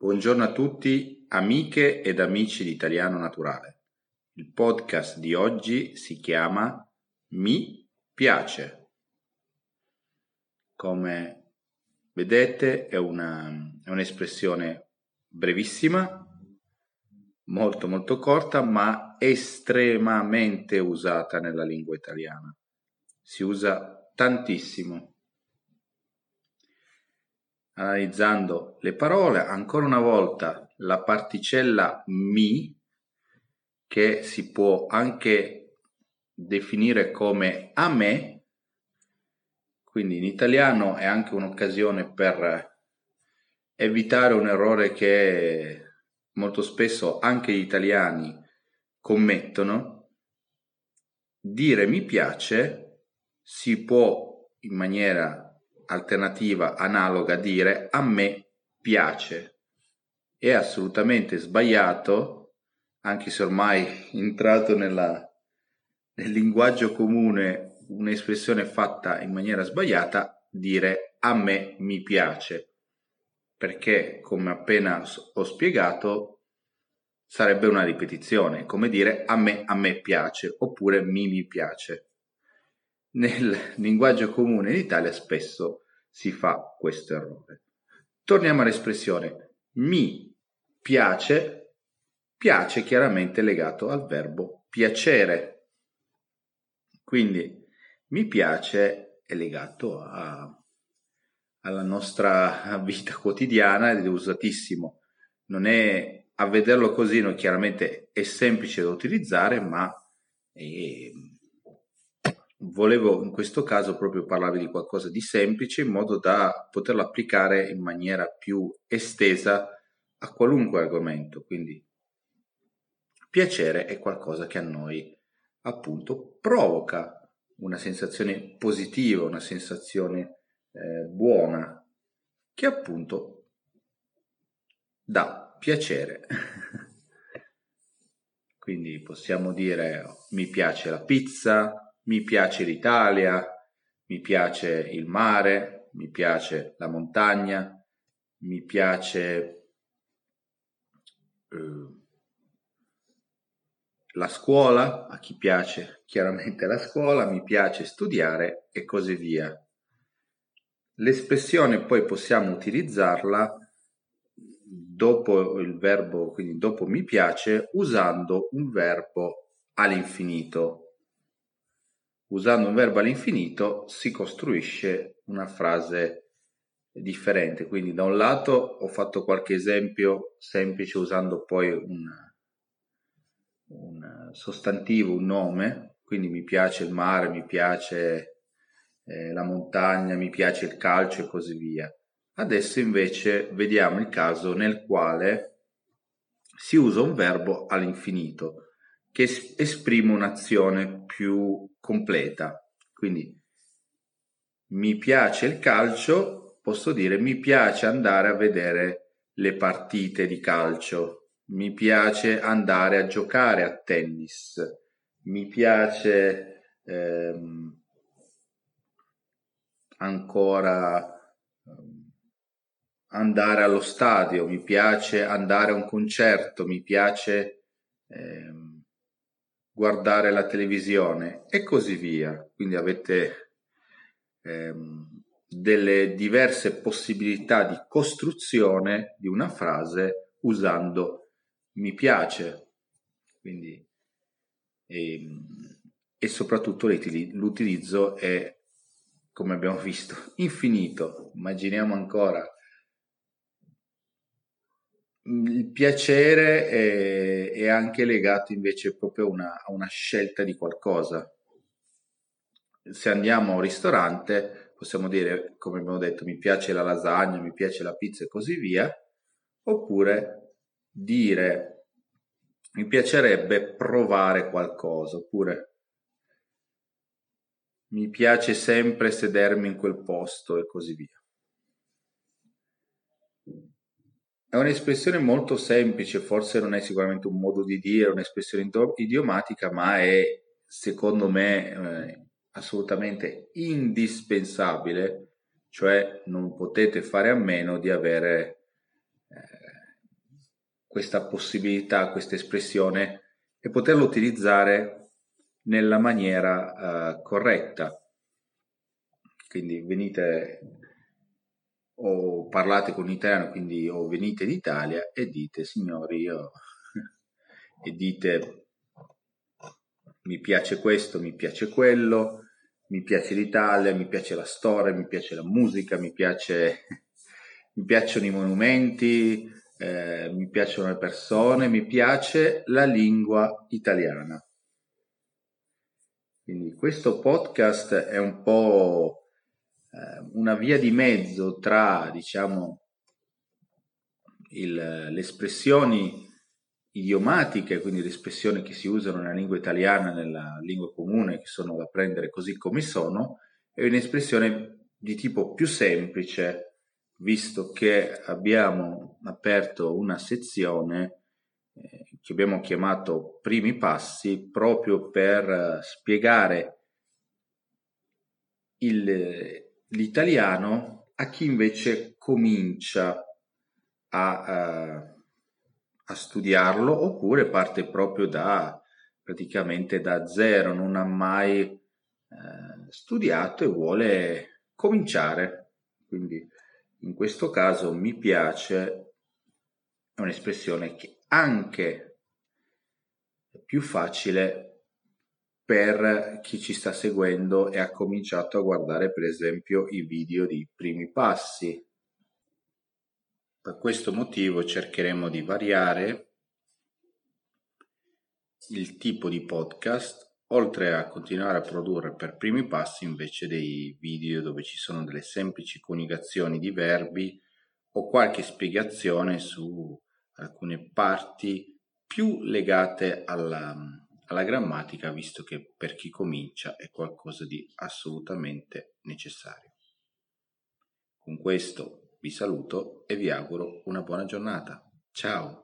Buongiorno a tutti, amiche ed amici di Italiano Naturale. Il podcast di oggi si chiama Mi piace. Come vedete è, una, è un'espressione brevissima, molto molto corta, ma estremamente usata nella lingua italiana. Si usa tantissimo analizzando le parole, ancora una volta la particella mi, che si può anche definire come a me, quindi in italiano è anche un'occasione per evitare un errore che molto spesso anche gli italiani commettono. Dire mi piace si può in maniera alternativa analoga a dire a me piace. È assolutamente sbagliato, anche se ormai entrato nella, nel linguaggio comune un'espressione fatta in maniera sbagliata, dire a me mi piace, perché come appena ho spiegato sarebbe una ripetizione, come dire a me a me piace oppure mi mi piace nel linguaggio comune in Italia spesso si fa questo errore. Torniamo all'espressione mi piace, piace chiaramente legato al verbo piacere. Quindi mi piace è legato a, alla nostra vita quotidiana ed è usatissimo. Non è a vederlo così, no, chiaramente è semplice da utilizzare, ma è, volevo in questo caso proprio parlarvi di qualcosa di semplice in modo da poterlo applicare in maniera più estesa a qualunque argomento. Quindi piacere è qualcosa che a noi appunto provoca una sensazione positiva, una sensazione eh, buona che appunto dà piacere. Quindi possiamo dire mi piace la pizza, mi piace l'Italia, mi piace il mare, mi piace la montagna, mi piace eh, la scuola, a chi piace chiaramente la scuola, mi piace studiare e così via. L'espressione poi possiamo utilizzarla dopo il verbo, quindi dopo mi piace, usando un verbo all'infinito usando un verbo all'infinito si costruisce una frase differente. Quindi da un lato ho fatto qualche esempio semplice usando poi un, un sostantivo, un nome, quindi mi piace il mare, mi piace eh, la montagna, mi piace il calcio e così via. Adesso invece vediamo il caso nel quale si usa un verbo all'infinito che esprime un'azione più completa. Quindi mi piace il calcio, posso dire mi piace andare a vedere le partite di calcio, mi piace andare a giocare a tennis, mi piace ehm, ancora ehm, andare allo stadio, mi piace andare a un concerto, mi piace ehm, guardare la televisione e così via. Quindi avete ehm, delle diverse possibilità di costruzione di una frase usando mi piace. Quindi, ehm, e soprattutto l'utilizzo è, come abbiamo visto, infinito. Immaginiamo ancora il piacere è, è, anche legato invece proprio una, a una, scelta di qualcosa. Se andiamo a un ristorante possiamo dire, come abbiamo detto, mi piace la lasagna, mi piace la pizza e così via, oppure dire mi piacerebbe provare qualcosa, oppure mi piace sempre sedermi in quel posto e così via. È un'espressione molto semplice, forse non è sicuramente un modo di dire, un'espressione idiomatica, ma è secondo me eh, assolutamente indispensabile, cioè non potete fare a meno di avere eh, questa possibilità, questa espressione e poterla utilizzare nella maniera uh, corretta. Quindi venite o parlate con l'italiano, quindi o venite d'Italia e dite signori io e dite mi piace questo, mi piace quello, mi piace l'Italia, mi piace la storia, mi piace la musica, mi, piace, mi piacciono i monumenti, eh, mi piacciono le persone, mi piace la lingua italiana. Quindi questo podcast è un po' una via di mezzo tra, diciamo, il, le espressioni idiomatiche, quindi le espressioni che si usano nella lingua italiana, nella lingua comune, che sono da prendere così come sono, e un'espressione di tipo più semplice, visto che abbiamo aperto una sezione eh, che abbiamo chiamato primi passi proprio per eh, spiegare il, l'italiano a chi invece comincia a, uh, a studiarlo oppure parte proprio da praticamente da zero, non ha mai eh, studiato e vuole cominciare. Quindi in questo caso mi piace è un'espressione che anche è più facile per chi ci sta seguendo e ha cominciato a guardare per esempio i video di primi passi. Per questo motivo cercheremo di variare il tipo di podcast, oltre a continuare a produrre per primi passi invece dei video dove ci sono delle semplici coniugazioni di verbi o qualche spiegazione su alcune parti più legate alla, alla grammatica, visto che per chi comincia è qualcosa di assolutamente necessario. Con questo vi saluto e vi auguro una buona giornata. Ciao!